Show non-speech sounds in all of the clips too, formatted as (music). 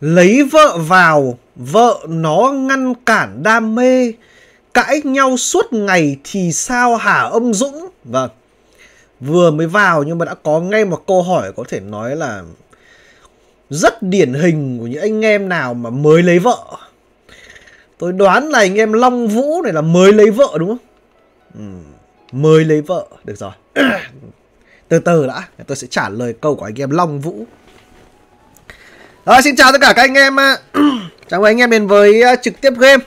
Lấy vợ vào, vợ nó ngăn cản đam mê, cãi nhau suốt ngày thì sao hả ông Dũng? Vâng, vừa mới vào nhưng mà đã có ngay một câu hỏi có thể nói là rất điển hình của những anh em nào mà mới lấy vợ. Tôi đoán là anh em Long Vũ này là mới lấy vợ đúng không? Ừ, mới lấy vợ, được rồi. (clears throat) từ từ đã, tôi sẽ trả lời câu của anh em Long Vũ. À, xin chào tất cả các anh em (clears throat) Chào mừng anh em đến với uh, trực tiếp game.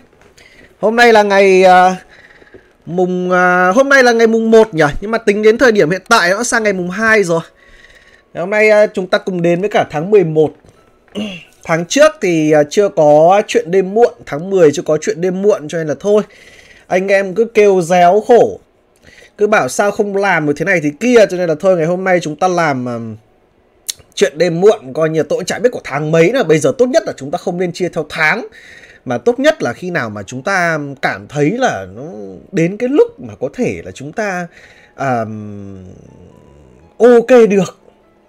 Hôm nay là ngày uh, mùng uh, Hôm nay là ngày mùng 1 nhỉ? Nhưng mà tính đến thời điểm hiện tại nó sang ngày mùng 2 rồi. Hôm nay uh, chúng ta cùng đến với cả tháng 11 (clears throat) Tháng trước thì uh, chưa có chuyện đêm muộn. Tháng 10 chưa có chuyện đêm muộn cho nên là thôi. Anh em cứ kêu réo khổ. Cứ bảo sao không làm được thế này thì kia Cho nên là thôi ngày hôm nay chúng ta làm uh, chuyện đêm muộn coi như tôi chả biết của tháng mấy nữa. Bây giờ tốt nhất là chúng ta không nên chia theo tháng. Mà tốt nhất là khi nào mà chúng ta cảm thấy là nó đến cái lúc mà có thể là chúng ta um, ok được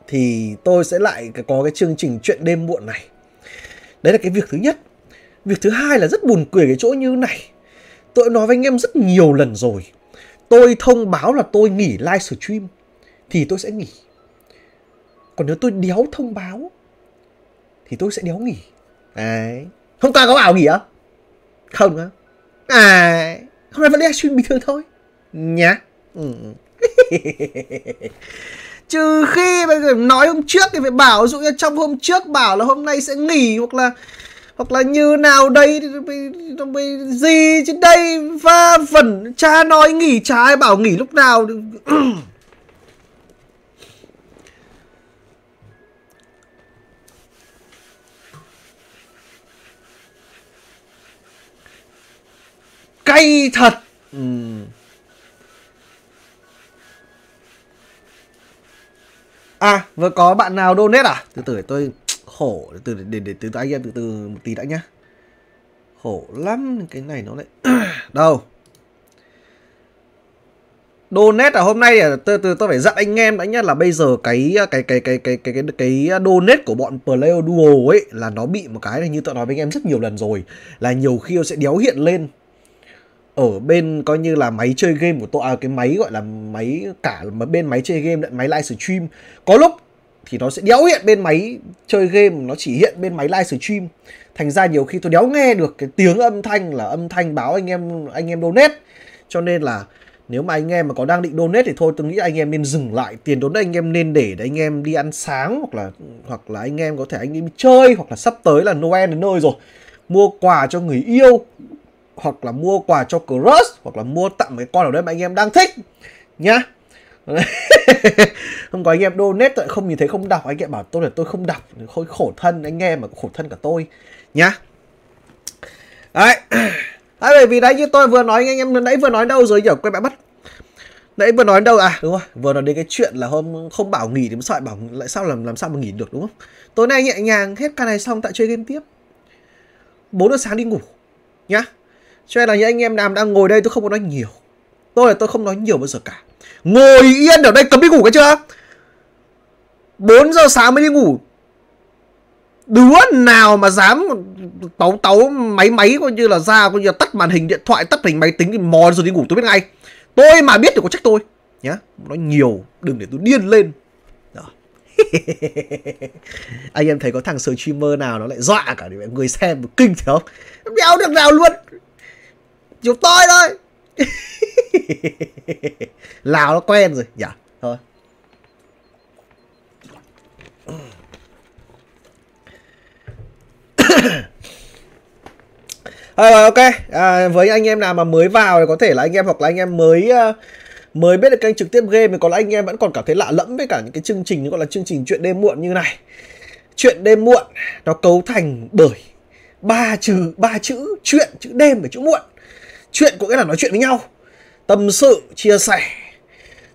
thì tôi sẽ lại có cái chương trình chuyện đêm muộn này. Đấy là cái việc thứ nhất. Việc thứ hai là rất buồn cười cái chỗ như này. Tôi nói với anh em rất nhiều lần rồi. Tôi thông báo là tôi nghỉ live stream thì tôi sẽ nghỉ còn nếu tôi đéo thông báo thì tôi sẽ đéo nghỉ. Đấy. Hôm qua có bảo nghỉ á? Không á. À hôm nay vẫn livestream bình thường thôi. Nhá. Ừ. (laughs) trừ khi mà nói hôm trước thì phải bảo dụ như trong hôm trước bảo là hôm nay sẽ nghỉ hoặc là hoặc là như nào đây gì trên đây va vẩn cha nói nghỉ cha ai bảo nghỉ lúc nào (clears throat) cay thật. Ừ. À vừa có bạn nào donate à? Từ từ để tôi khổ để từ để, để từ từ anh em từ từ một tí đã nhá. Khổ lắm cái này nó lại (clears throat) đâu? Donate là hôm nay là từ từ tôi phải dặn anh em đã nhá là bây giờ cái cái cái cái cái cái cái, cái donate của bọn Playo Duo ấy là nó bị một cái này như tôi nói với anh em rất nhiều lần rồi. Là nhiều khi nó sẽ đéo hiện lên ở bên coi như là máy chơi game của tôi à cái máy gọi là máy cả mà bên máy chơi game lẫn máy live stream, có lúc thì nó sẽ đéo hiện bên máy chơi game, nó chỉ hiện bên máy live stream. Thành ra nhiều khi tôi đéo nghe được cái tiếng âm thanh là âm thanh báo anh em anh em donate. Cho nên là nếu mà anh em mà có đang định donate thì thôi, tôi nghĩ anh em nên dừng lại, tiền đốn anh em nên để để anh em đi ăn sáng hoặc là hoặc là anh em có thể anh đi chơi hoặc là sắp tới là Noel đến nơi rồi. Mua quà cho người yêu hoặc là mua quà cho crush hoặc là mua tặng cái con ở đây mà anh em đang thích nhá. (laughs) Không có anh em donate tôi không nhìn thấy không đọc. Anh em bảo tôi là tôi không đọc. Khôi khổ thân anh em mà khổ thân cả tôi nhá. Đấy. (clears throat) À, bởi vì đấy như tôi vừa nói anh em nãy vừa nói đâu rồi nhỉ? Quay bạn bắt. Nãy vừa nói đâu? À đúng rồi. Vừa nói đến cái chuyện là hôm không bảo nghỉ thì sợ bảo lại sao làm làm sao mà nghỉ được đúng không? Tối nay nhẹ nhàng hết ca này xong tại chơi game tiếp. 4 giờ sáng đi ngủ nhá cho nên là những anh em nào đang ngồi đây, tôi không có nói nhiều. Tôi là tôi không nói nhiều bao giờ cả. Ngồi yên ở đây, cấm đi ngủ cái chưa? 4 giờ sáng mới đi ngủ. Đứa nào mà dám tấu tấu máy máy, coi như là ra, coi như là tắt màn hình điện thoại, tắt hình máy tính thì mò rồi đi ngủ, tôi biết ngay. Tôi mà biết thì có trách tôi, nhá. Nói nhiều, đừng để tôi điên lên. (laughs) Anh em thấy có thằng streamer nào nó lại dọa cả người xem, kinh thế không? Đéo được nào luôn. Chụp tôi thôi. (laughs) Lào nó quen rồi. Dạ thôi. À, (coughs) ok. À, với anh em nào mà mới vào thì có thể là anh em hoặc là anh em mới uh, mới biết được kênh trực tiếp game thì có lẽ anh em vẫn còn cảm thấy lạ lẫm với cả những cái chương trình gọi là chương trình chuyện đêm muộn như này. Chuyện đêm muộn nó cấu thành bởi ba chữ ba chữ chuyện chữ đêm và chữ muộn chuyện có nghĩa là nói chuyện với nhau. Tâm sự chia sẻ.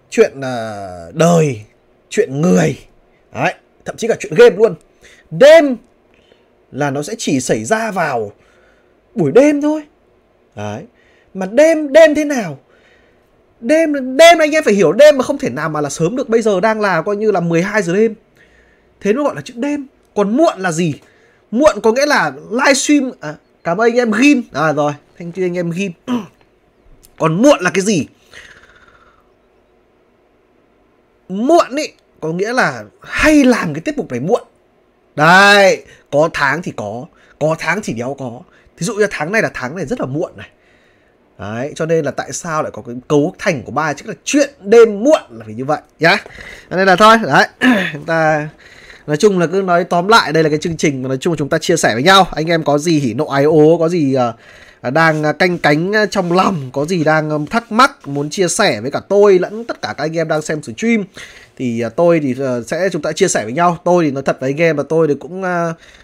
Chuyện uh, đời. Chuyện người. Đấy thậm chí cả chuyện game luôn. Đêm là nó sẽ chỉ xảy ra vào buổi đêm thôi. Đấy mà đêm đêm thế nào? Đêm đêm anh em phải hiểu đêm mà không thể nào mà là sớm được. Bây giờ đang là coi như là 12 giờ đêm. Thế nó gọi là chữ đêm. Còn muộn là gì? Muộn có nghĩa là livestream à, cảm ơn anh em ghim à rồi thank you anh em ghim (clears throat) còn muộn là cái gì muộn ý có nghĩa là hay làm cái tiết mục này muộn đây có tháng thì có có tháng thì đéo có thí dụ như tháng này là tháng này rất là muộn này Đấy, cho nên là tại sao lại có cái cấu thành của ba chứ là chuyện đêm muộn là phải như vậy nhá. Yeah. nên là thôi, đấy, (clears throat) chúng ta nói chung là cứ nói tóm lại đây là cái chương trình mà nói chung là chúng ta chia sẻ với nhau. Anh em có gì hỉ nộ ái ố, có gì uh, Ờ, đang ờ, canh cánh ờ, trong lòng, có gì đang thắc mắc muốn chia sẻ với cả tôi lẫn tất cả các anh em đang xem stream thì tôi thì sẽ chúng ta chia sẻ với nhau. Tôi thì nói thật với anh em là tôi thì cũng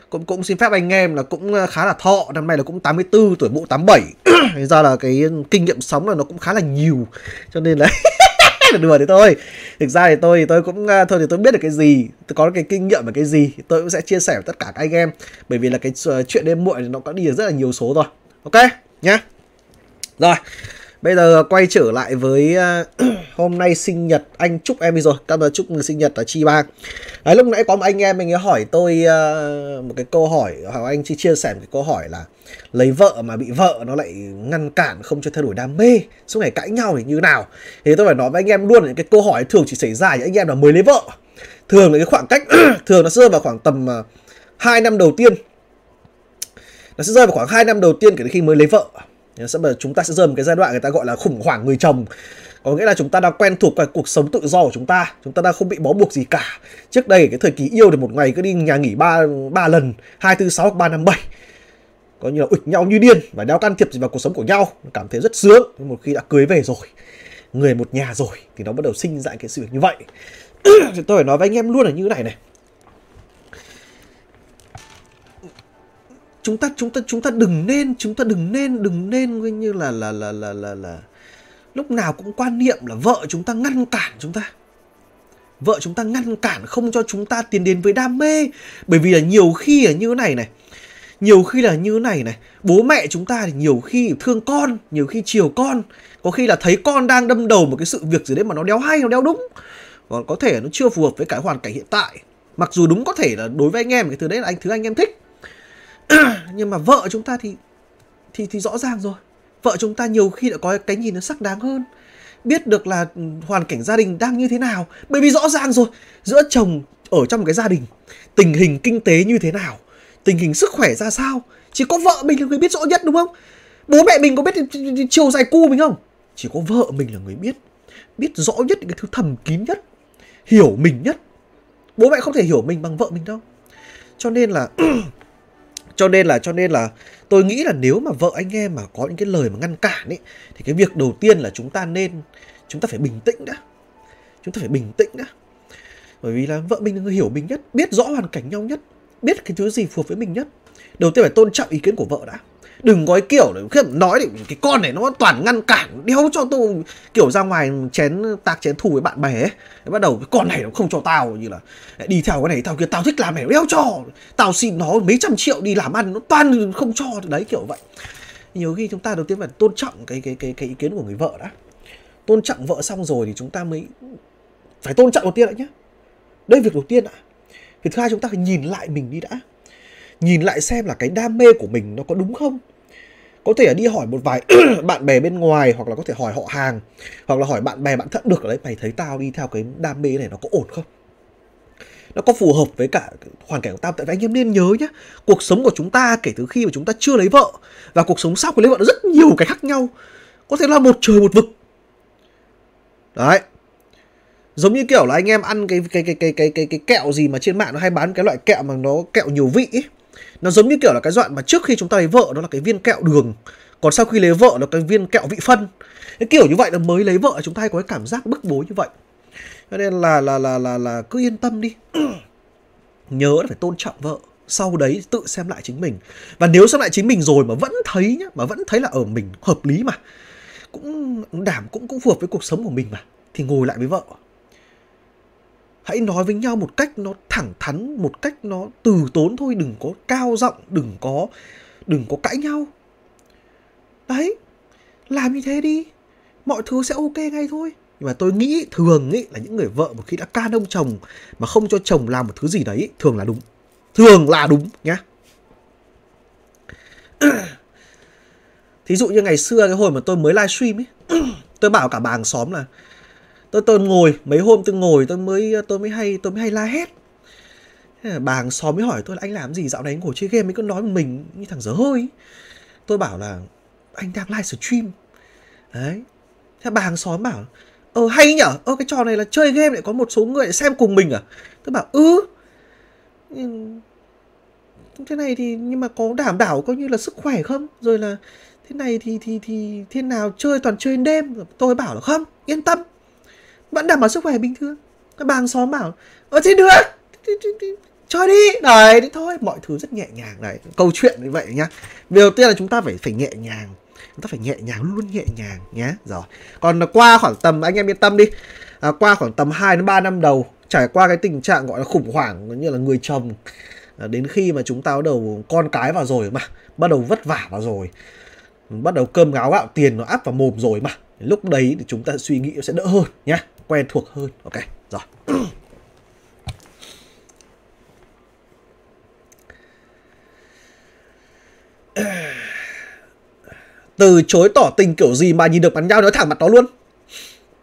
cũng cũng xin phép anh em là cũng khá là thọ. Năm nay là cũng 84 tuổi bộ 87 (clears throat) Thế ra là cái kinh nghiệm sống là nó cũng khá là nhiều cho nên là (laughs) là đùa thì thôi. Thực ra thì tôi thì tôi cũng thôi thì tôi biết được cái gì tôi có cái kinh nghiệm về cái gì tôi cũng sẽ chia sẻ với tất cả các anh em. Bởi vì là cái chuyện đêm muộn thì nó có đi được rất là nhiều số rồi ok nhá rồi Bây giờ quay trở lại với uh, (clears throat) hôm nay sinh nhật anh chúc em đi rồi. Cảm ơn chúc mừng sinh nhật ở Chi Bang. Đấy, lúc nãy có một anh em mình ấy hỏi tôi uh, một cái câu hỏi, hoặc anh chi chia sẻ một cái câu hỏi là lấy vợ mà bị vợ nó lại ngăn cản không cho thay đổi đam mê, suốt ngày cãi nhau thì như nào? Thì tôi phải nói với anh em luôn là cái câu hỏi thường chỉ xảy ra những anh em là mới lấy vợ. Thường là cái khoảng cách (clears throat) thường nó rơi vào khoảng tầm uh, 2 năm đầu tiên. Nó sẽ rơi vào khoảng 2 năm đầu tiên kể từ khi mới lấy vợ. Sẽ chúng ta sẽ rơi một cái giai đoạn người ta gọi là khủng hoảng người chồng. Có nghĩa là chúng ta đang quen thuộc với cuộc sống tự do của chúng ta. Chúng ta đang không bị bó buộc gì cả. Trước đây, cái thời kỳ yêu thì một ngày cứ đi nhà nghỉ ba ba lần, hai, tư, sáu ba, năm, bảy. Có như là ịch nhau như điên và đeo can thiệp gì vào cuộc sống của nhau. Cảm thấy rất sướng. Nhưng một khi đã cưới về rồi, người một nhà rồi, thì nó bắt đầu sinh ra cái sự việc như vậy. (clears throat) Thì tôi phải nói với anh em luôn là như thế này này. Chúng ta chúng ta chúng ta đừng nên, chúng ta đừng nên đừng nên coi như là là là là là là lúc nào cũng quan niệm là vợ chúng ta ngăn cản chúng ta. Vợ chúng ta ngăn cản không cho chúng ta tiến đến với đam mê. Bởi vì là nhiều khi là như thế này này, nhiều khi là như thế này này, bố mẹ chúng ta thì nhiều khi thương con, nhiều khi chiều con. Có khi là thấy con đang đâm đầu một cái sự việc gì đấy mà nó đéo hay, nó đéo đúng. Còn có thể nó chưa phù hợp với cái hoàn cảnh hiện tại. Mặc dù đúng có thể là đối với anh em cái thứ đấy là anh, thứ anh em thích. (coughs) nhưng mà vợ chúng ta thì thì thì rõ ràng rồi. Vợ chúng ta nhiều khi đã có cái nhìn nó sắc đáng hơn. Biết được là hoàn cảnh gia đình đang như thế nào. Bởi vì rõ ràng rồi, giữa chồng ở trong một cái gia đình, tình hình kinh tế như thế nào, tình hình sức khỏe ra sao, chỉ có vợ mình là người biết rõ nhất, đúng không? Bố mẹ mình có biết chiều dài cu mình không? Chỉ có vợ mình là người biết biết rõ nhất những cái thứ thầm kín nhất, hiểu mình nhất. Bố mẹ không thể hiểu mình bằng vợ mình đâu. Cho nên là cho nên là, cho nên là tôi nghĩ là nếu mà vợ anh em mà có những cái lời mà ngăn cản ấy, thì cái việc đầu tiên là chúng ta nên, chúng ta phải bình tĩnh đã. Chúng ta phải bình tĩnh đã. Bởi vì là vợ mình là người hiểu mình nhất, biết rõ hoàn cảnh nhau nhất, biết cái thứ gì phù hợp với mình nhất. Đầu tiên phải tôn trọng ý kiến của vợ đã đừng có cái kiểu này khi nói thì cái con này nó toàn ngăn cản, đéo cho tôi kiểu ra ngoài chén, tạc chén thù với bạn bè ấy. Bắt đầu, cái con này nó không cho tao như là đi theo cái này tao kia tao thích làm này đéo cho, tao xin nó mấy trăm triệu đi làm ăn, nó toàn không cho đấy, kiểu vậy. Nhiều khi chúng ta đầu tiên phải tôn trọng cái cái cái cái ý kiến của người vợ đã. Tôn trọng vợ xong rồi thì chúng ta mới phải tôn trọng đầu tiên đã nhé đây việc đầu tiên ạ. Việc thứ hai, chúng ta phải nhìn lại mình đi đã nhìn lại xem là cái đam mê của mình nó có đúng không? Có thể là đi hỏi một vài (clears throat) bạn bè bên ngoài hoặc là có thể hỏi họ hàng, hoặc là hỏi bạn bè bạn thân được ở đấy, mày thấy tao đi theo cái đam mê này nó có ổn không? Nó có phù hợp với cả hoàn cảnh của tao, tại vì anh em nên nhớ nhé cuộc sống của chúng ta kể từ khi mà chúng ta chưa lấy vợ và cuộc sống sau khi lấy vợ nó rất nhiều cái khác nhau. Có thể là một trời một vực. Đấy. Giống như kiểu là anh em ăn cái cái cái cái cái cái cái kẹo gì mà trên mạng nó hay bán cái loại kẹo mà nó kẹo nhiều vị ấy nó giống như kiểu là cái đoạn mà trước khi chúng ta lấy vợ nó là cái viên kẹo đường. Còn sau khi lấy vợ, nó cái viên kẹo vị phân. Cái kiểu như vậy là mới lấy vợ, chúng ta hay có cái cảm giác bức bối như vậy. Cho nên là là là là là cứ yên tâm đi. (clears throat) Nhớ là phải tôn trọng vợ. Sau đấy tự xem lại chính mình. Và nếu xem lại chính mình rồi mà vẫn thấy nhá, mà vẫn thấy là ở mình hợp lý mà, cũng đảm, cũng cũng phù hợp với cuộc sống của mình mà, thì ngồi lại với vợ hãy nói với nhau một cách nó thẳng thắn, một cách nó từ tốn thôi, đừng có cao giọng, đừng có đừng có cãi nhau. Đấy, làm như thế đi, mọi thứ sẽ ok ngay thôi. Nhưng mà tôi nghĩ, thường ý, là những người vợ một khi đã can ông chồng mà không cho chồng làm một thứ gì đấy, thường là đúng. Thường là đúng, nhá. Thí dụ như ngày xưa, cái hồi mà tôi mới livestream ấy tôi bảo cả bà hàng xóm là tôi tôi ngồi, mấy hôm tôi ngồi tôi mới tôi mới hay, tôi mới hay la hét. Bà hàng xóm mới hỏi tôi là anh làm gì, dạo này anh ngồi chơi game ấy, cứ nói mình như thằng dở hơi. Tôi bảo là anh đang live stream. Đấy. Thế bà hàng xóm bảo ờ hay nhở, ơ, cái trò này là chơi game lại có một số người xem cùng mình à? Tôi bảo ừ. Thế này thì, nhưng mà có đảm bảo coi như là sức khỏe không? Rồi là thế này thì thì thì, thế nào, chơi toàn chơi đêm? Tôi bảo là không, yên tâm vẫn đảm bảo sức khỏe bình thường. Các bà hàng xóm bảo ờ, ở thì được chơi đi. Đấy thì thôi mọi thứ rất nhẹ nhàng đấy câu chuyện như vậy nhá. Điều đầu tiên là chúng ta phải phải nhẹ nhàng. Chúng ta phải nhẹ nhàng luôn nhẹ nhàng nhé rồi. Còn qua khoảng tầm anh em yên tâm đi. À, qua khoảng tầm 2 đến 3 năm đầu trải qua cái tình trạng gọi là khủng hoảng như là người chồng à, đến khi mà chúng ta bắt đầu con cái vào rồi mà bắt đầu vất vả vào rồi bắt đầu cơm gáo gạo tiền nó áp vào mồm rồi mà lúc đấy thì chúng ta suy nghĩ sẽ đỡ hơn nhá quen thuộc hơn. Ok rồi. (clears throat) Từ chối tỏ tình kiểu gì mà nhìn được mặt nhau nói thẳng mặt nó luôn.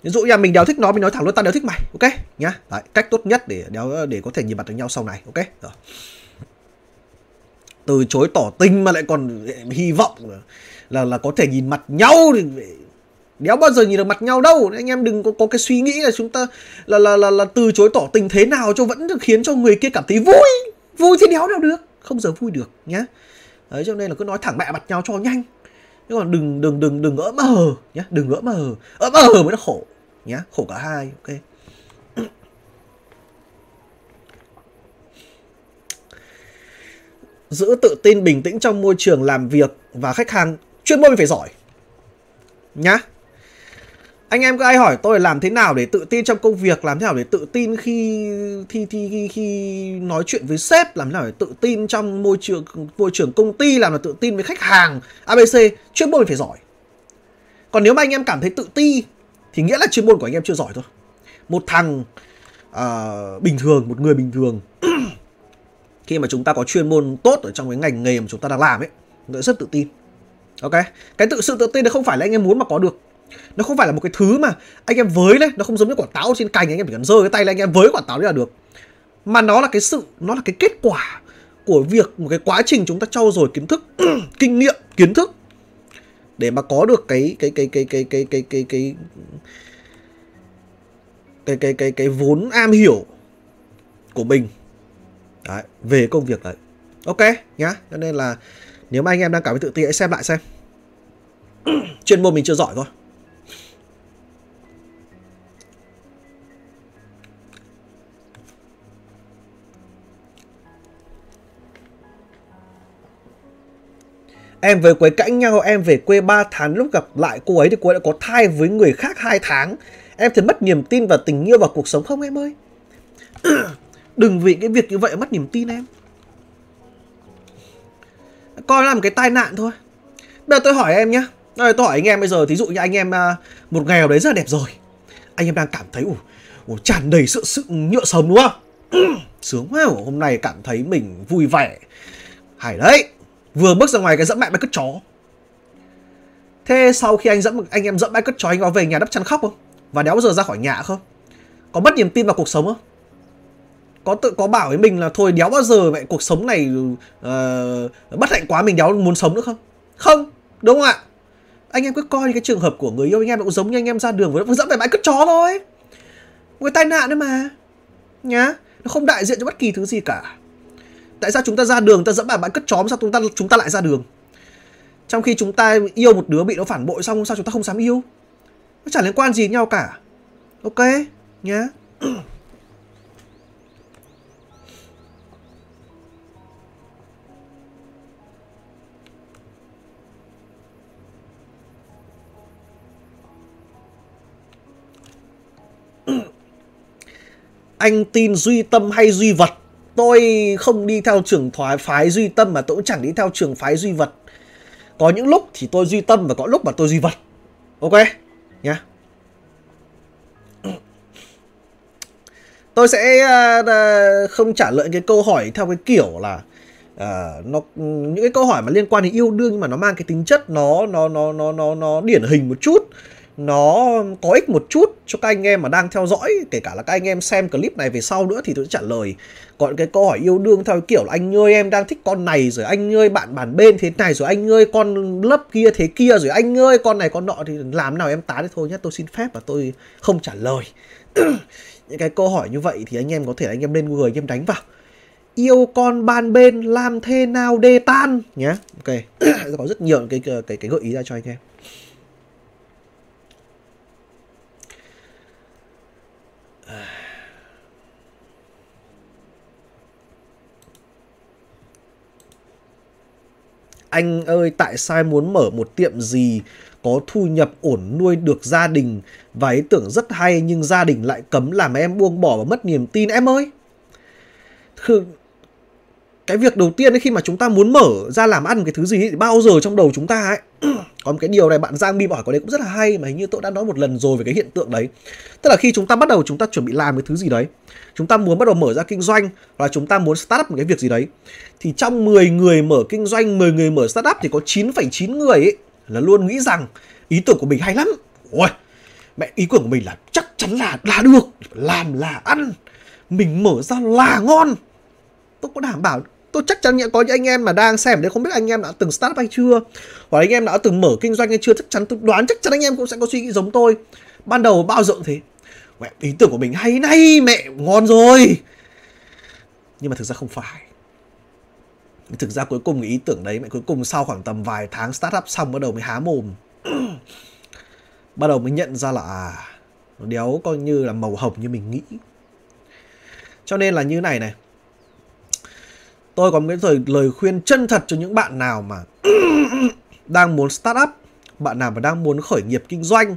Ví dụ như mình đéo thích nó mình nói thẳng luôn ta đéo thích mày. Ok nhá. Đấy, cách tốt nhất để đéo để có thể nhìn mặt được nhau sau này. Ok rồi. Từ chối tỏ tình mà lại còn hy vọng là là, là có thể nhìn mặt nhau thì đéo bao giờ nhìn được mặt nhau đâu. Anh em đừng có, có cái suy nghĩ là chúng ta là là là, là từ chối tỏ tình thế nào cho vẫn khiến cho người kia cảm thấy vui. Vui thì đéo nào được. Không giờ vui được nhá. Đấy cho nên là cứ nói thẳng mẹ mặt nhau cho nhanh. Nhưng còn đừng đừng đừng đừng ỡm mờ nhá. Đừng ỡm mờ. Ỡm mờ mới là khổ nhá. Khổ cả hai ok. (clears throat) Giữ tự tin bình tĩnh trong môi trường làm việc và khách hàng chuyên môn phải giỏi nhá anh em có ai hỏi tôi làm thế nào để tự tin trong công việc làm thế nào để tự tin khi khi khi khi, khi nói chuyện với sếp làm thế nào để tự tin trong môi trường môi trường công ty làm là tự tin với khách hàng. Abc chuyên môn phải giỏi. Còn nếu mà anh em cảm thấy tự ti thì nghĩa là chuyên môn của anh em chưa giỏi thôi. Một thằng uh, bình thường một người bình thường (clears throat) khi mà chúng ta có chuyên môn tốt ở trong cái ngành nghề mà chúng ta đang làm ấy rất tự tin. Ok? Cái tự sự tự tin nó không phải là anh em muốn mà có được nó không phải là một cái thứ mà anh em với đấy nó không giống như quả táo trên cành anh em chỉ cần giơ cái tay lên anh em với quả táo đấy là được mà nó là cái sự nó là cái kết quả của việc một cái quá trình chúng ta trau dồi kiến thức kinh nghiệm kiến thức để mà có được cái cái cái cái cái cái cái cái cái cái cái cái cái vốn am hiểu của mình đấy, về công việc đấy ok nhá cho nên là nếu mà anh em đang cảm thấy tự ti hãy xem lại xem chuyên môn mình chưa giỏi thôi Em về quấy cãi nhau, em về quê 3 tháng lúc gặp lại cô ấy thì cô ấy đã có thai với người khác 2 tháng. Em thấy mất niềm tin vào tình yêu và cuộc sống không em ơi? (clears throat) Đừng vì cái việc như vậy mất niềm tin em. Coi làm cái tai nạn thôi. Bây giờ tôi hỏi em nhé. Ờ, tôi hỏi anh em bây giờ, thí dụ như anh em à, một ngày nào đấy rất là đẹp rồi. Anh em đang cảm thấy ủ, ủ tràn đầy sự sự nhựa sống đúng không? (clears throat) Sướng quá, hôm nay cảm thấy mình vui vẻ. Hải đấy, vừa bước ra ngoài cái dẫm mẹ bãi cất chó. Thế sau khi anh dẫm anh em dẫm bãi cất chó anh có về nhà đắp chăn khóc không? Và đéo bao giờ ra khỏi nhà không? Có mất niềm tin vào cuộc sống không? Có tự có bảo với mình là thôi đéo bao giờ mẹ cuộc sống này uh, bất hạnh quá mình đéo muốn sống nữa không? Không đúng không ạ? Anh em cứ coi cái trường hợp của người yêu anh em cũng giống như anh em ra đường với dẫm về bãi cất chó thôi. Một cái tai nạn đấy mà. Nhá nó không đại diện cho bất kỳ thứ gì cả tại sao chúng ta ra đường, ta dẫm vào bãi cất chó sao chúng ta chúng ta lại ra đường? Trong khi chúng ta yêu một đứa bị nó phản bội, xong sao chúng ta không dám yêu? Nó chẳng liên quan gì nhau cả. Ok nhé anh tin duy tâm hay duy vật? Tôi không đi theo trường thoái phái duy tâm mà tôi cũng chẳng đi theo trường phái duy vật. Có những lúc thì tôi duy tâm và có lúc mà tôi duy vật. Ok? Nhá. Tôi sẽ uh, không trả lời cái câu hỏi theo cái kiểu là uh, nó những cái câu hỏi mà liên quan đến yêu đương nhưng mà nó mang cái tính chất nó nó nó nó nó nó điển hình một chút nó có ích một chút cho các anh em mà đang theo dõi, kể cả là các anh em xem clip này về sau nữa thì tôi sẽ trả lời. Còn cái câu hỏi yêu đương theo kiểu là, anh ơi, em đang thích con này rồi, anh ơi, bạn bản bên thế này rồi, anh ơi, con lớp kia thế kia rồi, anh ơi, con này con nọ thì làm nào em tá đấy thôi nhé tôi xin phép và tôi không trả lời. (clears throat) Những cái câu hỏi như vậy thì anh em có thể anh em lên google anh em đánh vào. Yêu con ban bên, làm thế nào đê tan? Nhé ok. (clears throat) Có rất nhiều cái cái cái gợi ý ra cho anh em. Anh ơi, tại sao muốn mở một tiệm gì có thu nhập ổn nuôi được gia đình? Và ý tưởng rất hay, nhưng gia đình lại cấm làm em buông bỏ và mất niềm tin em ơi cái việc đầu tiên ấy khi mà chúng ta muốn mở ra làm ăn cái thứ gì thì bao giờ trong đầu chúng ta ấy (clears throat) có một cái điều này bạn Giang Bi hỏi có đấy cũng rất là hay mà hình như tôi đã nói một lần rồi về cái hiện tượng đấy. Tức là khi chúng ta bắt đầu chúng ta chuẩn bị làm cái thứ gì đấy chúng ta muốn bắt đầu mở ra kinh doanh hoặc là chúng ta muốn start up một cái việc gì đấy thì trong 10 người mở kinh doanh 10 người mở start up thì có 9,9 người ấy là luôn nghĩ rằng ý tưởng của mình hay lắm. Ôi mẹ ý tưởng của mình là chắc chắn là là được làm là ăn mình mở ra là ngon. Tôi có đảm bảo tôi chắc chắn có những anh em mà đang xem đấy không biết anh em đã từng start up hay chưa. Hoặc anh em đã từng mở kinh doanh hay chưa, chắc chắn tôi đoán chắc chắn anh em cũng sẽ có suy nghĩ giống tôi. Ban đầu bao giờ thế. Mẹ ý tưởng của mình hay nay, mẹ, ngon rồi. Nhưng mà thực ra không phải. Thực ra cuối cùng ý tưởng đấy, mẹ, cuối cùng sau khoảng tầm vài tháng start up xong bắt đầu mới há mồm. (clears throat) Bắt đầu mới nhận ra là à nó đéo coi như là màu hồng như mình nghĩ. Cho nên là như này này tôi có một cái lời, lời khuyên chân thật cho những bạn nào mà (clears throat) đang muốn start up bạn nào mà đang muốn khởi nghiệp kinh doanh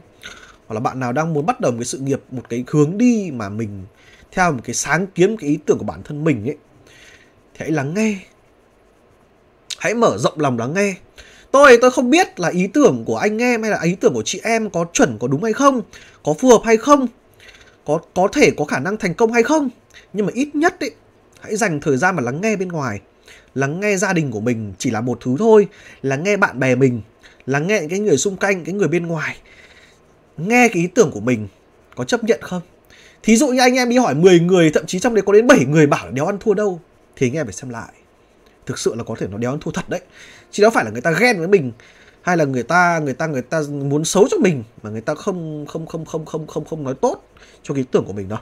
hoặc là bạn nào đang muốn bắt đầu một cái sự nghiệp một cái hướng đi mà mình theo một cái sáng kiến một cái ý tưởng của bản thân mình ấy thì hãy lắng nghe. Hãy mở rộng lòng lắng nghe. Tôi tôi không biết là ý tưởng của anh em hay là ý tưởng của chị em có chuẩn có đúng hay không có phù hợp hay không có có thể có khả năng thành công hay không nhưng mà ít nhất ấy hãy dành thời gian mà lắng nghe bên ngoài. Lắng nghe gia đình của mình chỉ là một thứ thôi. Lắng nghe bạn bè mình. Lắng nghe cái người xung quanh, cái người bên ngoài. Nghe cái ý tưởng của mình có chấp nhận không? Thí dụ như anh em đi hỏi 10 người, thậm chí trong đấy có đến 7 người bảo là đéo ăn thua đâu, thì anh em phải xem lại. Thực sự là có thể nó đéo ăn thua thật đấy. Chứ đâu phải là người ta ghen với mình, hay là người ta người ta người ta muốn xấu cho mình, mà người ta không không không không không không không nói tốt cho cái ý tưởng của mình đâu.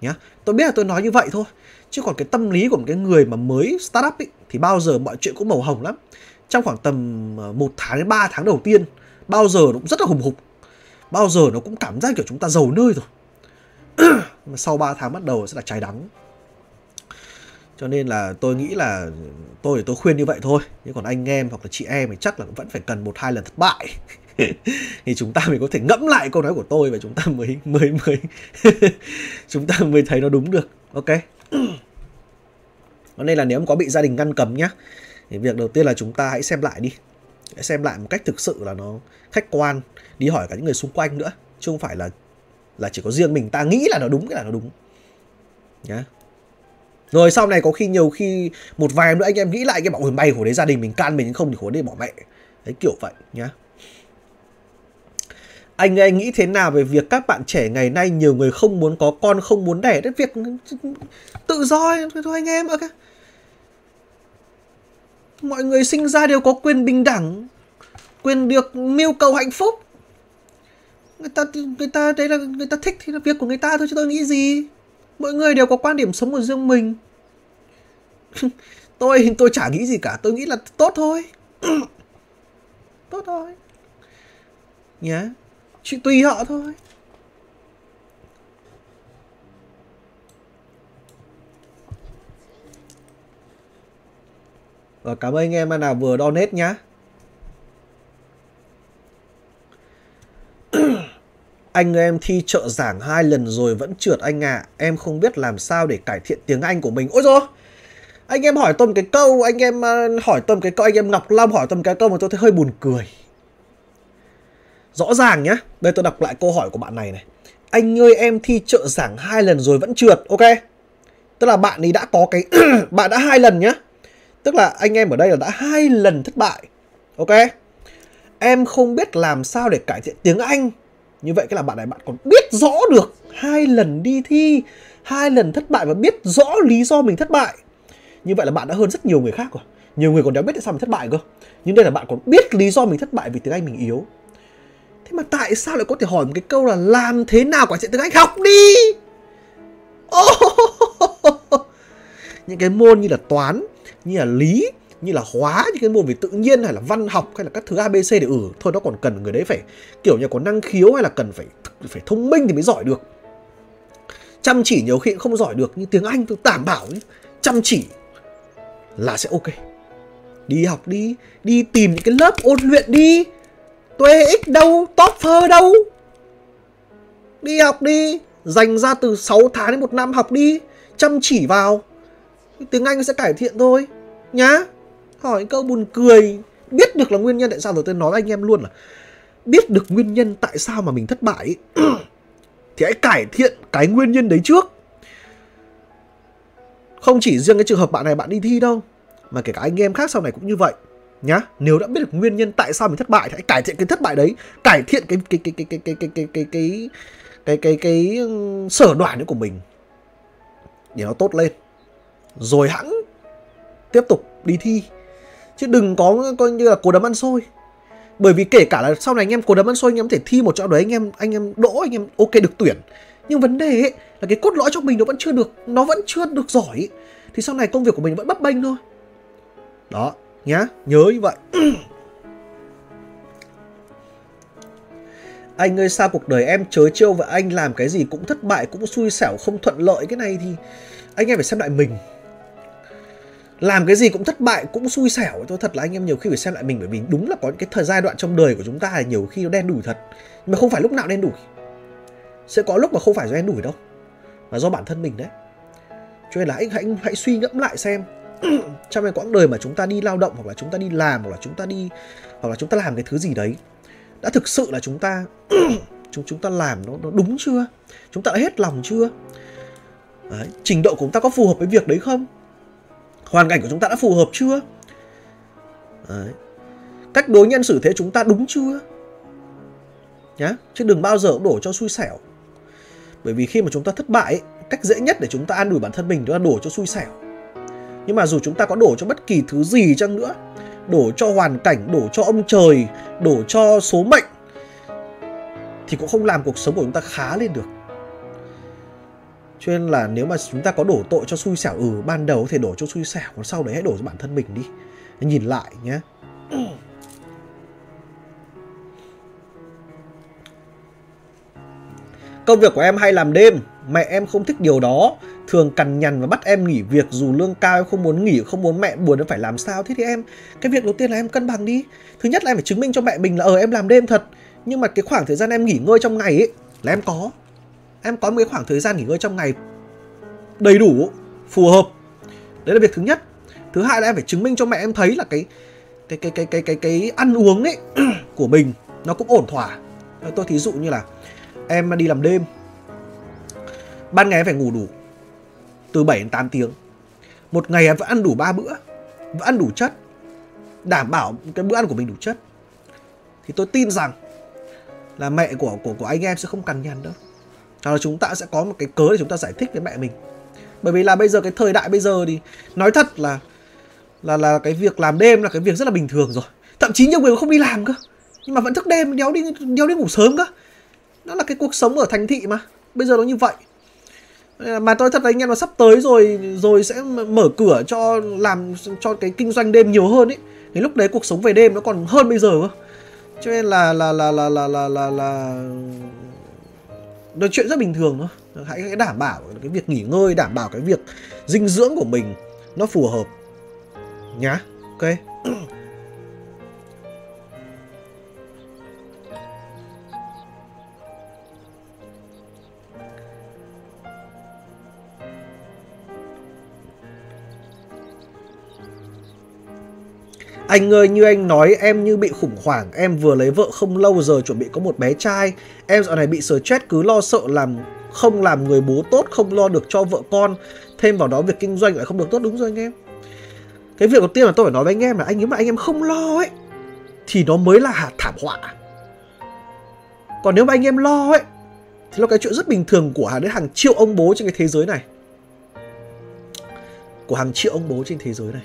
Nhá. Tôi biết là tôi nói như vậy thôi chứ còn cái tâm lý của một cái người mà mới startup ấy, thì bao giờ mọi chuyện cũng màu hồng lắm. Trong khoảng tầm ờ, một tháng đến 3 tháng đầu tiên bao giờ nó cũng rất là hùng hục. Bao giờ nó cũng cảm giác kiểu chúng ta giàu nơi rồi. (clears throat) Mà sau 3 tháng bắt đầu sẽ là trái đắng. Cho nên là tôi nghĩ là tôi tôi khuyên như vậy thôi. Nhưng còn anh em hoặc là chị em thì chắc là vẫn phải cần một hai lần thất bại. (laughs) Thì chúng ta mới có thể ngẫm lại câu nói của tôi và chúng ta mới mới mới (laughs) chúng ta mới thấy nó đúng được. Ok nên là nếu có bị gia đình ngăn cấm nhá, thì việc đầu tiên là chúng ta hãy xem lại đi. Hãy xem lại một cách thực sự là nó khách quan, đi hỏi cả những người xung quanh nữa, chứ không phải là là chỉ có riêng mình. Ta nghĩ là nó đúng, cái là nó đúng. Nhá. Rồi sau này có khi nhiều khi một vài nữa, anh em nghĩ lại cái bảo, ôi bay của đấy, gia đình mình can mình không thì khổ đấy, bỏ mẹ. Đấy, kiểu vậy, nhá anh anh nghĩ thế nào về việc các bạn trẻ ngày nay nhiều người không muốn có con, không muốn đẻ? Đấy việc tự do thôi anh em ok mọi người sinh ra đều có quyền bình đẳng, quyền được mưu cầu hạnh phúc. Người ta người ta, đấy là, người ta thích thì là việc của người ta thôi, chứ tôi nghĩ gì? Mọi người đều có quan điểm sống của riêng mình. (laughs) Tôi tôi chả nghĩ gì cả. Tôi nghĩ là tốt thôi. (clears throat) Tốt thôi. Nhá. yeah chuyện tùy họ thôi Và cảm ơn anh em nào vừa donate nhá (clears throat) Anh em thi trợ giảng hai lần rồi vẫn trượt anh ạ. À. Em không biết làm sao để cải thiện tiếng Anh của mình. Ôi rồi Anh em hỏi tôi một cái câu, anh em ờ, hỏi tôi một cái câu, anh em Ngọc Long hỏi tôi một cái câu mà tôi thấy hơi buồn cười. Rõ ràng nhá, đây tôi đọc lại câu hỏi của bạn này này. Anh ơi em thi trợ giảng hai lần rồi vẫn trượt, ok? Tức là bạn ấy đã có cái (clears throat) bạn đã hai lần nhá. Tức là anh em ở đây là đã hai lần thất bại. Ok? Em không biết làm sao để cải thiện tiếng Anh như vậy cái là bạn này bạn còn biết rõ được hai lần đi thi, hai lần thất bại và biết rõ lý do mình thất bại. Như vậy là bạn đã hơn rất nhiều người khác rồi. Nhiều người còn đéo biết tại sao mình thất bại cơ. Nhưng đây là bạn còn biết lý do mình thất bại vì tiếng Anh mình yếu. Thế mà tại sao lại có thể hỏi một cái câu là làm thế nào quản trị tiếng Anh học đi? Oh! Những cái môn như là toán, như là lý, như là hóa những cái môn về tự nhiên hay là văn học hay là các thứ ABC để ừ thôi nó còn cần người đấy phải kiểu như có năng khiếu hay là cần phải phải thông minh thì mới giỏi được chăm chỉ nhiều khi cũng không giỏi được nhưng tiếng Anh tôi đảm bảo nhé, chăm chỉ là sẽ ok đi học đi đi tìm những cái lớp ôn luyện đi Tuệ ích đâu topper đâu? Đi học đi, dành ra từ 6 tháng đến một năm học đi, chăm chỉ vào. Tiếng Anh sẽ cải thiện thôi, nhá. Hỏi câu buồn cười. Biết được là nguyên nhân tại sao rồi tôi nói với anh em luôn là biết được nguyên nhân tại sao mà mình thất bại (clears throat) thì hãy cải thiện cái nguyên nhân đấy trước. Không chỉ riêng cái trường hợp bạn này bạn đi thi đâu, mà kể cả anh em khác sau này cũng như vậy nhá nếu đã biết được nguyên nhân tại sao mình thất bại thì hãy cải thiện cái thất bại đấy cải thiện cái cái cái cái cái cái cái cái cái cái cái cái cái sở đoạn của mình để nó tốt lên rồi hãng tiếp tục đi thi chứ đừng có coi như là cố đấm ăn xôi bởi vì kể cả là sau này anh em cố đấm ăn xôi anh em có thể thi một chỗ đấy anh em anh em đỗ anh em ok được tuyển nhưng vấn đề ấy, là cái cốt lõi trong mình nó vẫn chưa được nó vẫn chưa được giỏi thì sau này công việc của mình vẫn bấp bênh thôi đó nhá, nhớ như vậy. (clears throat) Anh ơi, sao cuộc đời em chớ trêu và anh, làm cái gì cũng thất bại, cũng xui xẻo, không thuận lợi cái này thì anh em phải xem lại mình. Làm cái gì cũng thất bại, cũng xui xẻo. Tôi thật là anh em nhiều khi phải xem lại mình, bởi vì đúng là có những cái thời giai đoạn trong đời của chúng ta là nhiều khi nó đen đủi thật. Nhưng mà không phải lúc nào đen đủi. Sẽ có lúc mà không phải do đen đủi đâu, mà do bản thân mình đấy. Cho nên là anh hãy hãy suy ngẫm lại xem trong cái quãng đời mà chúng ta đi lao động hoặc là chúng ta đi làm hoặc là chúng ta đi hoặc là chúng ta làm cái thứ gì đấy đã thực sự là chúng ta chúng chúng ta làm nó, nó đúng chưa chúng ta đã hết lòng chưa đấy, trình độ của chúng ta có phù hợp với việc đấy không hoàn cảnh của chúng ta đã phù hợp chưa Đấy. cách đối nhân xử thế chúng ta đúng chưa nhá chứ đừng bao giờ đổ cho xui xẻo bởi vì khi mà chúng ta thất bại cách dễ nhất để chúng ta an ủi bản thân mình đó là đổ cho xui xẻo nhưng mà dù chúng ta có đổ cho bất kỳ thứ gì chăng nữa đổ cho hoàn cảnh đổ cho ông trời đổ cho số mệnh thì cũng không làm cuộc sống của chúng ta khá lên được. Cho nên là nếu mà chúng ta có đổ tội cho xui xẻo ừ ban đầu có thể đổ cho xui xẻo còn sau đấy hãy đổ cho bản thân mình đi. Nhìn lại nhé. Công việc của em hay làm đêm, mẹ em không thích điều đó, thường cằn nhằn và bắt em nghỉ việc dù lương cao em không muốn nghỉ, không muốn mẹ buồn em phải làm sao. Thế thì em, cái việc đầu tiên là em cân bằng đi. Thứ nhất là em phải chứng minh cho mẹ mình là ờ em làm đêm thật, nhưng mà cái khoảng thời gian em nghỉ ngơi trong ngày ấy là em có. Em có một cái khoảng thời gian nghỉ ngơi trong ngày đầy đủ phù hợp. Đấy là việc thứ nhất. Thứ hai là em phải chứng minh cho mẹ em thấy là cái cái cái cái cái cái cái ăn uống ấy (clears throat) của mình nó cũng ổn thỏa. Tôi thí dụ như là em đi làm đêm ban ngày em phải ngủ đủ từ 7 đến 8 tiếng. Một ngày em vẫn ăn đủ 3 bữa, vẫn ăn đủ chất, đảm bảo cái bữa ăn của mình đủ chất. Thì tôi tin rằng là mẹ của của của anh em sẽ không cằn nhằn đâu. Hoặc là chúng ta sẽ có một cái cớ để chúng ta giải thích với mẹ mình. Bởi vì là bây giờ cái thời đại bây giờ thì nói thật là là là cái việc làm đêm là cái việc rất là bình thường rồi. Thậm chí nhiều người không đi làm cơ. Nhưng mà vẫn thức đêm, đéo đi đéo đi ngủ sớm cơ. Nó là cái cuộc sống ở thành thị mà. Bây giờ nó như vậy mà tôi thật là anh em là sắp tới rồi rồi sẽ mở cửa cho làm cho cái kinh doanh đêm nhiều hơn ấy thì lúc đấy cuộc sống về đêm nó còn hơn bây giờ cơ. Cho nên là là là là là là là, là... Đó chuyện rất bình thường thôi. Hãy, hãy đảm bảo cái việc nghỉ ngơi đảm bảo cái việc dinh dưỡng của mình nó phù hợp nhá. Ok? Anh ơi, như anh nói, em như bị khủng hoảng. Em vừa lấy vợ không lâu, giờ chuẩn bị có một bé trai. Em dạo này bị stress, cứ lo sợ làm Không làm người bố tốt, Không lo được cho vợ con. Thêm vào đó, việc kinh doanh lại không được tốt, đúng rồi anh em? Cái việc đầu tiên mà tôi phải nói với anh em là Anh nếu mà anh em không lo ấy, Thì nó mới là thảm họa. Còn nếu mà anh em lo ấy, Thì là cái chuyện rất bình thường của hàng đến hàng triệu ông bố trên cái thế giới này. Của hàng triệu ông bố trên thế giới này.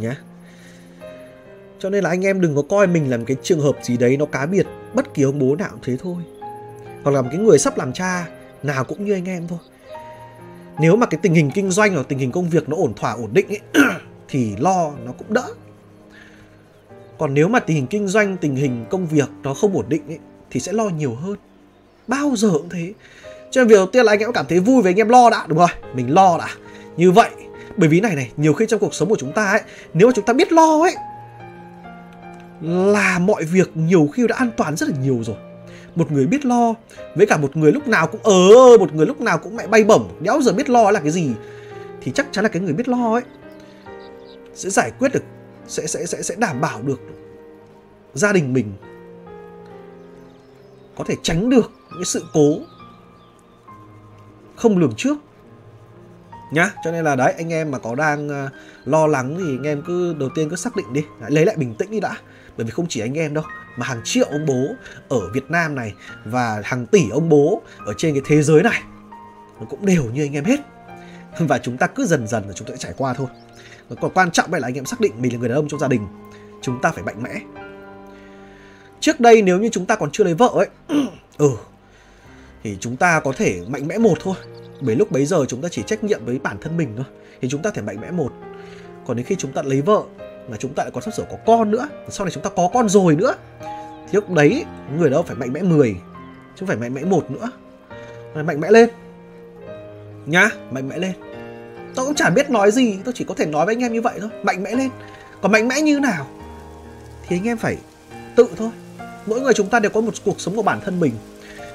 Nhá cho nên là anh em đừng có coi mình làm cái trường hợp gì đấy nó cá biệt Bất kỳ ông bố nào cũng thế thôi. Hoặc là một cái người sắp làm cha Nào cũng như anh em thôi. Nếu mà cái tình hình kinh doanh hoặc tình hình công việc nó ổn thỏa ổn định ấy, (clears throat) Thì lo nó cũng đỡ. Còn nếu mà tình hình kinh doanh, tình hình công việc nó không ổn định ấy, Thì sẽ lo nhiều hơn. Bao giờ cũng thế. Cho nên việc đầu tiên là anh em cảm thấy vui với anh em lo đã Đúng rồi, mình lo đã. Như vậy bởi vì này này, nhiều khi trong cuộc sống của chúng ta ấy Nếu mà chúng ta biết lo ấy là mọi việc nhiều khi đã an toàn rất là nhiều rồi. Một người biết lo, với cả một người lúc nào cũng ờ một người lúc nào cũng mẹ bay bổng, đéo giờ biết lo là cái gì, thì chắc chắn là cái người biết lo ấy sẽ giải quyết được, sẽ sẽ sẽ sẽ đảm bảo được gia đình mình có thể tránh được những sự cố không lường trước nhá. Cho nên là đấy, anh em mà có đang ờ, lo lắng thì anh em cứ, đầu tiên cứ xác định đi lấy lại bình tĩnh đi đã bởi vì không chỉ anh em đâu, mà hàng triệu ông bố ở Việt Nam này và hàng tỷ ông bố ở trên cái thế giới này nó cũng đều như anh em hết. Và chúng ta cứ dần dần là chúng ta sẽ trải qua thôi. Còn quan trọng là anh em xác định mình là người đàn ông trong gia đình, chúng ta phải mạnh mẽ. Trước đây nếu như chúng ta còn chưa lấy vợ ấy (clears throat) ừ thì chúng ta có thể mạnh mẽ một thôi. Bởi lúc bấy giờ chúng ta chỉ trách nhiệm với bản thân mình thôi, thì chúng ta thể mạnh mẽ một. Còn đến khi chúng ta lấy vợ mà chúng ta lại còn sắp sửa có con nữa. Sau này chúng ta có con rồi nữa. Thì lúc đấy, người đó phải mạnh mẽ 10 chứ phải mạnh mẽ một nữa. Phải mạnh mẽ lên. Nhá, mạnh mẽ lên. Tôi cũng chả biết nói gì, tôi chỉ có thể nói với anh em như vậy thôi. Mạnh mẽ lên. Còn mạnh mẽ như nào? Thì anh em phải tự thôi. Mỗi người chúng ta đều có một cuộc sống của bản thân mình,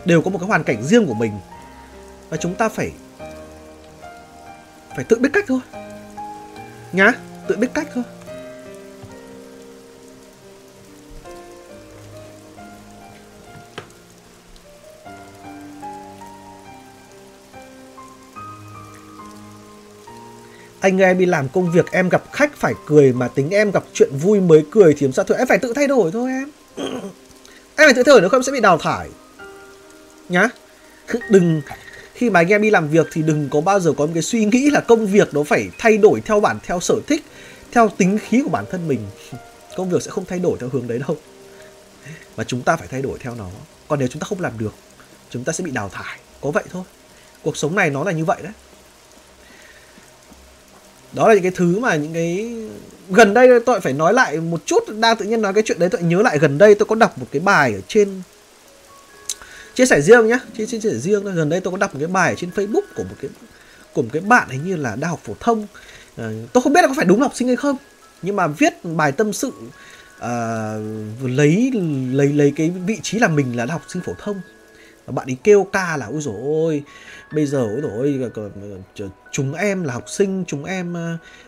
đều có một cái hoàn cảnh riêng của mình. Và chúng ta phải phải tự biết cách thôi. Nhá, tự biết cách thôi. Anh ơi, em đi làm công việc, em gặp khách phải cười mà tính em gặp chuyện vui mới cười thì làm sao thôi? Em phải tự thay đổi thôi em. (clears throat) Em phải tự thay đổi nếu không sẽ bị đào thải. Nhá. (laughs) Đừng, khi mà anh em đi làm việc thì đừng có bao giờ có một cái suy nghĩ là công việc nó phải thay đổi theo bản, theo sở thích, theo tính khí của bản thân mình. (laughs) Công việc sẽ không thay đổi theo hướng đấy đâu. (laughs) Mà chúng ta phải thay đổi theo nó. Còn nếu chúng ta không làm được, chúng ta sẽ bị đào thải. Có vậy thôi. Cuộc sống này nó là như vậy đấy đó là những cái thứ mà những cái gần đây tôi phải nói lại một chút. Đang tự nhiên nói cái chuyện đấy tôi nhớ lại gần đây tôi có đọc một cái bài ở trên chia sẻ riêng nhá. Chia, chia sẻ riêng gần đây tôi có đọc một cái bài ở trên facebook của một cái của một cái bạn hình như là đại học phổ thông. À, tôi không biết là có phải đúng học sinh hay không nhưng mà viết bài tâm sự à, lấy lấy lấy cái vị trí là mình là đại học sinh phổ thông. Bạn ấy kêu ca là ôi dồi ôi bây giờ ôi dồi ôi chúng em là học sinh, chúng em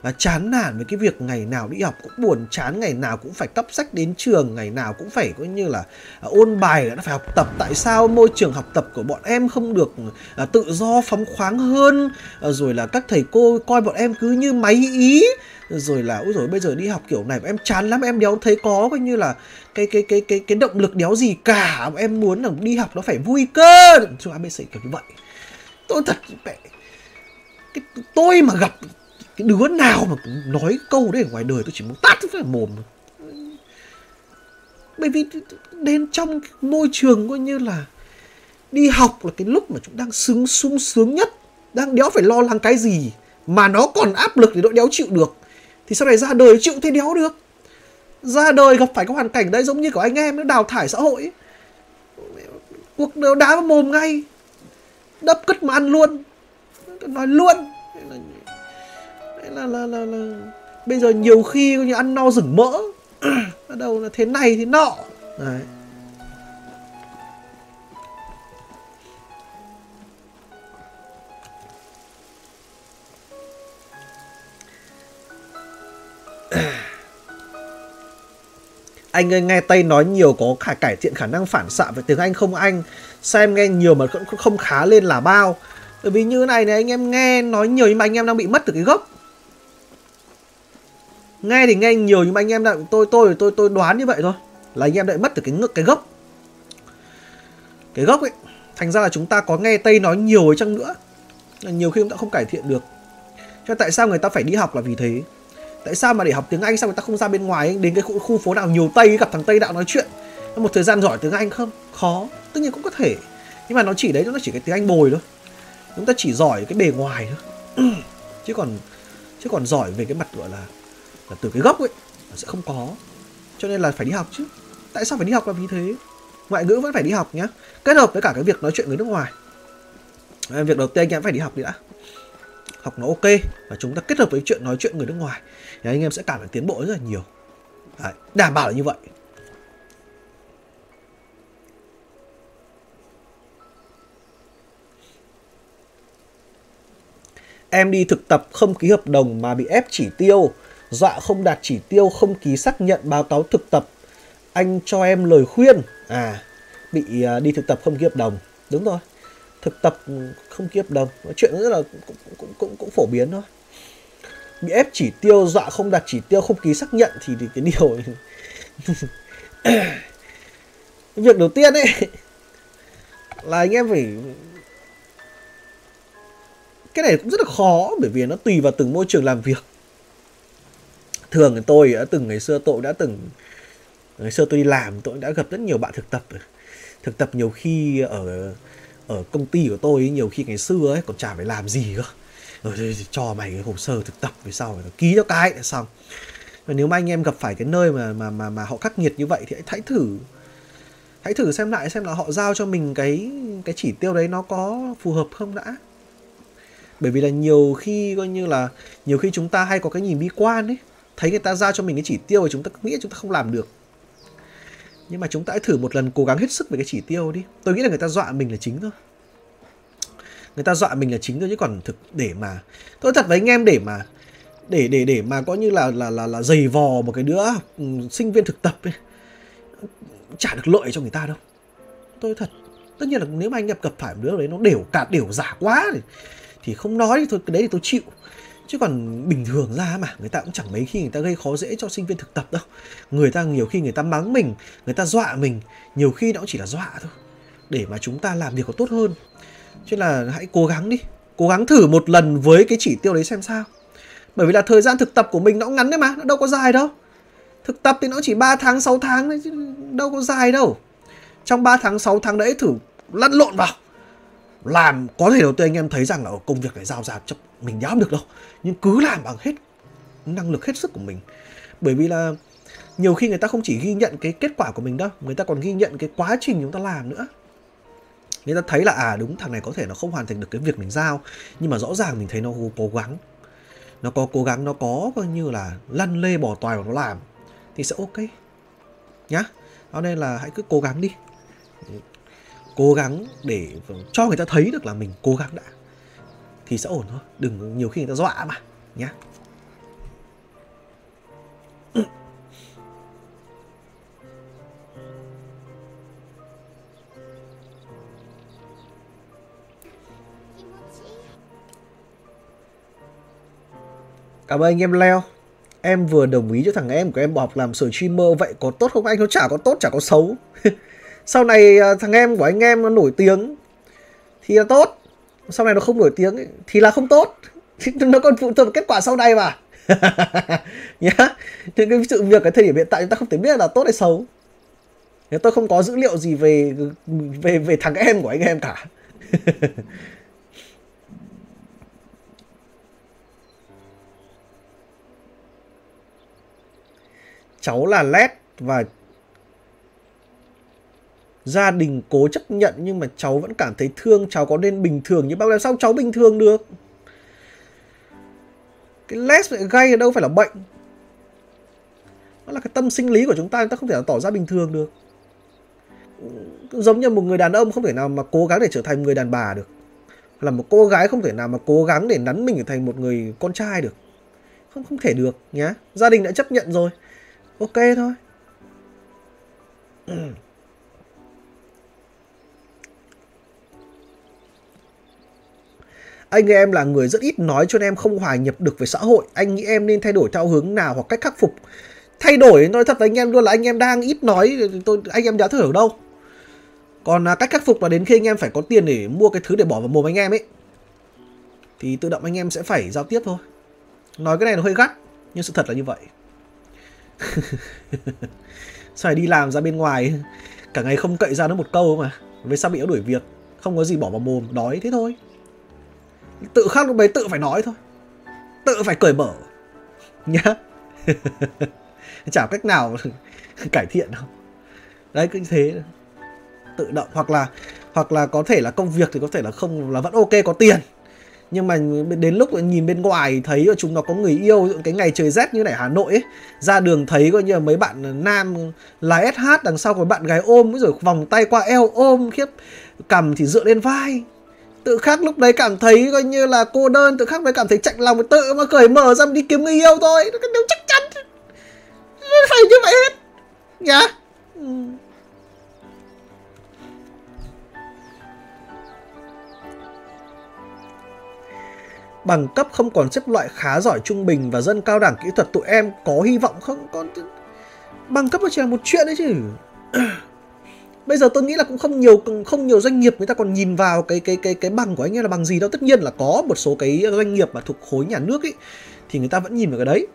là chán nản với cái việc ngày nào đi học cũng buồn chán, ngày nào cũng phải cắp sách đến trường, ngày nào cũng phải coi như là ờ, ôn bài đã phải học tập. Tại sao môi trường học tập của bọn em không được tự do, phóng khoáng hơn? Rồi là các thầy cô coi bọn em cứ như máy ý. Rồi là, ôi rồi bây giờ đi học kiểu này em chán lắm, em đéo thấy có coi như là cái cái cái cái cái động lực đéo gì cả. Em muốn là đi học nó phải vui cơ. Chúng abc kiểu như vậy. Tôi thật mẹ cái tôi mà gặp cái đứa nào mà nói câu đấy ở ngoài đời tôi chỉ muốn tát cái mồm bởi vì đến trong môi trường coi như là đi học là cái lúc mà chúng đang sướng sung sướng nhất, đang đéo phải lo lắng cái gì mà nó còn áp lực thì đội đéo chịu được, thì sau này ra đời chịu thế đéo được. Ra đời gặp phải cái hoàn cảnh đấy giống như của anh em nó đào thải xã hội ấy. cuộc đá vào mồm ngay, đập cất mà ăn luôn nói luôn. Là, là, là, là, bây giờ nhiều khi như ăn no rửng mỡ. (clears throat) Bắt đầu là thế này thế nọ. Đấy. (clears throat) Anh ơi nghe Tây nói nhiều có khả cải thiện khả năng phản xạ về tiếng Anh không anh? Xem nghe nhiều mà cũng không khá lên là bao? Bởi vì như này này anh em nghe nói nhiều nhưng mà anh em đang bị mất từ cái gốc. Nghe thì nghe nhiều nhưng mà anh em đang tôi tôi tôi tôi đoán như vậy thôi. Là anh em lại mất từ cái ngực cái gốc. Cái gốc ấy Thành ra là chúng ta có nghe Tây nói nhiều ấy chăng nữa. Nhiều khi chúng ta không cải thiện được. Cho tại sao người ta phải đi học là vì thế? Tại sao mà để học tiếng anh sao người ta không ra bên ngoài đến cái khu, khu phố nào nhiều tây gặp thằng tây đạo nói chuyện? Một thời gian giỏi tiếng anh không? Khó tất nhiên cũng có thể. Nhưng mà nó chỉ đấy nó chỉ cái tiếng anh bồi thôi chúng ta chỉ giỏi cái bề ngoài thôi. (clears throat) Chứ còn chứ còn giỏi về cái mặt gọi là, là từ cái gốc ấy là sẽ không có. Cho nên là phải đi học chứ. Tại sao phải đi học là vì thế? Ngoại ngữ vẫn phải đi học nhá. Kết hợp với cả cái việc nói chuyện người nước ngoài. Ờ, việc đầu tiên anh em phải đi học đi đã. Học nó ok và chúng ta kết hợp với chuyện nói chuyện người nước ngoài. Thì anh em sẽ cảm thấy tiến bộ rất là nhiều. Đấy, đảm bảo là như vậy. Em đi thực tập không ký hợp đồng mà bị ép chỉ tiêu. Dọa không đạt chỉ tiêu không ký xác nhận báo cáo thực tập. Anh cho em lời khuyên. À bị à, đi thực tập không ký hợp đồng. Đúng rồi. Thực tập không ký hợp đồng. Chuyện rất là cũng, cũng, cũng, cũng phổ biến thôi. Bị ép chỉ tiêu dọa không đạt chỉ tiêu không ký xác nhận thì, thì cái điều (coughs) việc đầu tiên ấy là anh em phải cái này cũng rất là khó, bởi vì nó tùy vào từng môi trường làm việc. Thường tôi đã từng, ngày xưa tôi đã từng, ngày xưa tôi đi làm, tôi đã gặp rất nhiều bạn thực tập. Thực tập nhiều khi ở ở công ty của tôi nhiều khi ngày xưa ấy, còn chả phải làm gì cơ. Ờ, rồi cho mày cái hồ sơ thực tập về sau rồi ký cho cái là xong. Và nếu mà anh em gặp phải cái nơi mà mà mà mà họ khắc nghiệt như vậy thì hãy thử hãy thử xem lại xem là họ giao cho mình cái cái chỉ tiêu đấy nó có phù hợp không đã bởi vì là nhiều khi coi như là nhiều khi chúng ta hay có cái nhìn bi quan ấy thấy người ta giao cho mình cái chỉ tiêu và chúng ta nghĩ chúng ta không làm được. Nhưng mà chúng ta hãy thử một lần cố gắng hết sức về cái chỉ tiêu đi. Tôi nghĩ là người ta dọa mình là chính thôi. Người ta dọa mình là chính thôi chứ còn thực để mà tôi thật với anh em để mà để để để mà có như là là là là giày vò một cái đứa ừ, sinh viên thực tập ấy chả được lợi cho người ta đâu. Tôi thật tất nhiên là nếu mà anh gặp gặp phải một đứa đấy nó đều cả đều giả quá thì, thì không nói thì thôi, cái đấy thì tôi chịu. Chứ còn bình thường ra mà, người ta cũng chẳng mấy khi người ta gây khó dễ cho sinh viên thực tập đâu. Người ta nhiều khi người ta mắng mình, người ta dọa mình, nhiều khi nó cũng chỉ là dọa thôi, để mà chúng ta làm việc có tốt hơn. Cho là hãy cố gắng đi, cố gắng thử một lần với cái chỉ tiêu đấy xem sao. Bởi vì là thời gian thực tập của mình nó ngắn đấy mà, nó đâu có dài đâu. Thực tập thì nó chỉ 3 tháng 6 tháng đấy chứ đâu có dài đâu. Trong 3 tháng 6 tháng đấy thử lăn lộn vào làm, có thể đầu tiên anh em thấy rằng là ở công việc này giao ra chấp mình nhám được đâu. Nhưng cứ làm bằng hết năng lực, hết sức của mình. Bởi vì là nhiều khi người ta không chỉ ghi nhận cái kết quả của mình đâu, người ta còn ghi nhận cái quá trình chúng ta làm nữa. Người ta thấy là à đúng, thằng này có thể nó không hoàn thành được cái việc mình giao, nhưng mà rõ ràng mình thấy nó cố gắng. Nó có cố gắng, nó có coi như là lăn lê bỏ toài vào nó làm, thì sẽ ok. Nhá. Cho nên là hãy cứ cố gắng đi cố gắng để cho người ta thấy được là mình cố gắng đã, thì sẽ ổn thôi, đừng nhiều khi người ta dọa mà, nhá. Cảm ơn anh em Leo. Em vừa đồng ý cho thằng em của em bỏ học làm streamer, Vậy có tốt không? Anh? Nó chả có tốt, chả có xấu. (laughs) Sau này à, thằng em của anh em nó nổi tiếng Thì là tốt. Sau này nó không nổi tiếng ấy, thì là không tốt. (laughs) Nó còn phụ thuộc kết quả sau này mà. (laughs) Nhá. Những cái sự việc cái thời điểm hiện tại chúng ta không thể biết là tốt hay xấu. Nếu tôi không có dữ liệu gì về về về thằng em của anh em cả. (laughs) cháu là led và gia đình cố chấp nhận nhưng mà cháu vẫn cảm thấy thương, cháu có nên bình thường như bao làm sao cháu bình thường được? Cái les gây ở đâu phải là bệnh. Nó là cái tâm sinh lý của chúng ta chúng ta không thể tỏ ra bình thường được. Giống như một người đàn ông không thể nào mà cố gắng để trở thành người đàn bà được. Là một cô gái không thể nào mà cố gắng để nắn mình thành một người con trai được. Không không thể được nhá. Gia đình đã chấp nhận rồi. Ok thôi. Anh em là người rất ít nói cho nên em không hòa nhập được với xã hội. Anh nghĩ em nên thay đổi theo hướng nào hoặc cách khắc phục? Thay đổi, nói thật với anh em luôn là anh em đang ít nói, tôi, anh em đã thử ở đâu. Còn à, cách khắc phục là đến khi anh em phải có tiền để mua cái thứ để bỏ vào mồm anh em ấy. Thì tự động anh em sẽ phải giao tiếp thôi. Nói cái này nó hơi gắt, nhưng sự thật là như vậy. (laughs) Sao đi làm ra bên ngoài? Cả ngày không cậy ra nó một câu mà. Về sao bị nó đuổi việc? Không có gì bỏ vào mồm, đói thế thôi tự khắc lúc đấy tự phải nói thôi. Tự phải cởi mở. Nhá. (laughs) Chả cách nào (laughs) cải thiện đâu. Đấy cứ như thế. Tự động. Hoặc là hoặc là có thể là công việc thì có thể là không là vẫn ok có tiền. Nhưng mà đến lúc nhìn bên ngoài thấy chúng nó có người yêu cái ngày trời rét như này Hà Nội ấy, ra đường thấy coi như là mấy bạn nam lái SH đằng sau có bạn gái ôm rồi vòng tay qua eo ôm khiếp cầm thì dựa lên vai tự khắc lúc đấy cảm thấy coi như là cô đơn, tự khắc đấy cảm thấy chạnh lòng, tự mà cởi mở ra đi kiếm người yêu thôi. Nếu chắc chắn. Phải như vậy hết. Nhá ừ. bằng cấp không còn xếp loại khá giỏi trung bình và dân cao đẳng kỹ thuật tụi em có hy vọng không? Con bằng cấp nó chỉ là một chuyện đấy chứ bây giờ tôi nghĩ là cũng không nhiều không nhiều doanh nghiệp người ta còn nhìn vào cái cái cái cái bằng của anh em là bằng gì đâu. Tất nhiên là có một số cái doanh nghiệp mà thuộc khối nhà nước ấy, thì người ta vẫn nhìn vào cái đấy.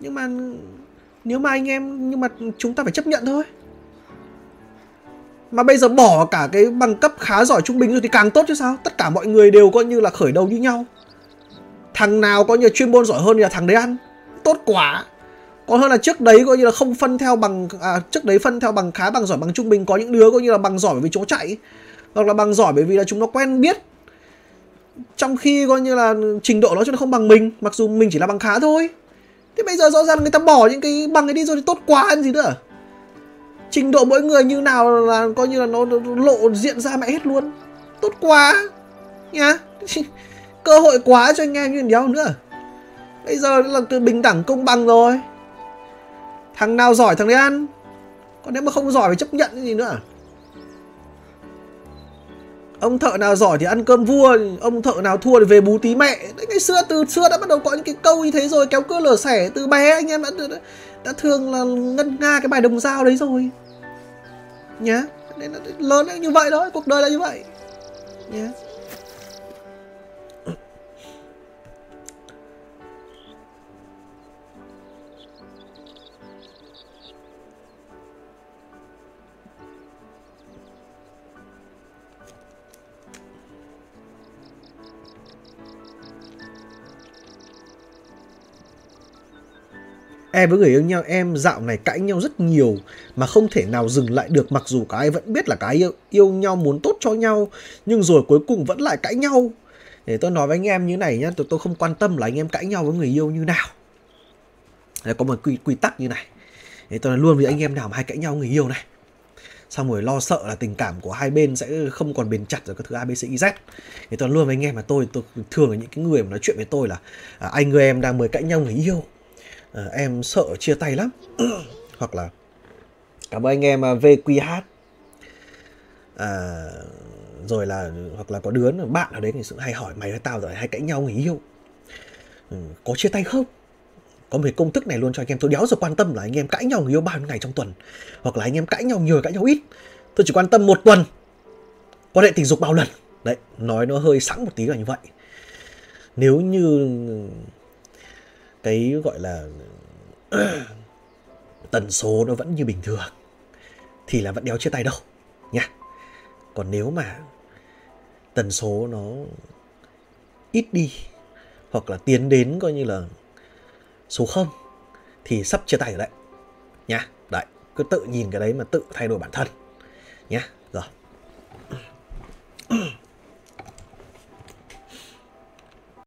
Nhưng mà nếu mà anh em, nhưng mà chúng ta phải chấp nhận thôi. Mà bây giờ bỏ cả cái bằng cấp khá giỏi trung bình rồi thì càng tốt chứ sao? Tất cả mọi người đều coi như là khởi đầu như nhau. Thằng nào có như chuyên môn giỏi hơn thì là thằng đấy ăn. Tốt quá còn hơn là trước đấy coi như là không phân theo bằng à, trước đấy phân theo bằng khá bằng giỏi bằng trung bình. Có những đứa coi như là bằng giỏi bởi vì chỗ chạy hoặc là bằng giỏi bởi vì là chúng nó quen biết. Trong khi coi như là trình độ nó cho nó không bằng mình mặc dù mình chỉ là bằng khá thôi. Thế bây giờ rõ ràng người ta bỏ những cái bằng ấy đi rồi thì tốt quá ăn gì nữa. Trình độ mỗi người như nào là coi như là nó lộ diện ra mẹ hết luôn. Tốt quá nhá. (laughs) Cơ hội quá cho anh em như đéo nữa. Bây giờ là từ bình đẳng công bằng rồi thằng nào giỏi thằng đấy ăn? Còn nếu mà không giỏi phải chấp nhận cái gì nữa à? ông thợ nào giỏi thì ăn cơm vua ông thợ nào thua thì về bú tí mẹ. Đấy ngày xưa từ xưa đã bắt đầu có những cái câu như thế rồi kéo cơ lở sẻ từ bé anh em đã, đã, đã thường là ngân nga cái bài đồng dao đấy rồi. Nhá nên là lớn như vậy đó cuộc đời là như vậy. Nhá. Em với người yêu nhau em dạo này cãi nhau rất nhiều mà không thể nào dừng lại được mặc dù cái vẫn biết là cái yêu, yêu nhau muốn tốt cho nhau nhưng rồi cuối cùng vẫn lại cãi nhau. Để tôi nói với anh em như này nhá, tôi, tôi không quan tâm là anh em cãi nhau với người yêu như nào. Để có một quy, quy tắc như này. Để tôi nói luôn với anh em nào mà hay cãi nhau người yêu này. Xong rồi lo sợ là tình cảm của hai bên sẽ không còn bền chặt rồi các thứ ABCZ. E, Thì tôi luôn với anh em mà tôi, tôi thường là những cái người mà nói chuyện với tôi là à, anh người em đang mới cãi nhau người yêu à, em sợ chia tay lắm. (clears throat) Hoặc là cảm ơn anh em à, VQH à, rồi là hoặc là có đứa bạn ở đấy thì sự hay hỏi mày với tao rồi hay cãi nhau người yêu. Ừ, có chia tay không? Có một cái công thức này luôn cho anh em. Tôi đéo giờ quan tâm là anh em cãi nhau người yêu bao nhiêu ngày trong tuần. Hoặc là anh em cãi nhau nhiều cãi nhau ít. Tôi chỉ quan tâm một tuần. Quan hệ tình dục bao lần. Đấy nói nó hơi sẵn một tí là như vậy. Nếu như cái, gọi là, (clears throat) tần số nó vẫn như bình thường, thì là vẫn đéo chia tay đâu, nha. Còn nếu mà tần số nó ít đi, hoặc là tiến đến coi như là số 0 thì sắp chia tay rồi đấy nhá đấy, cứ tự nhìn cái đấy mà tự thay đổi bản thân nhá rồi. (clears throat)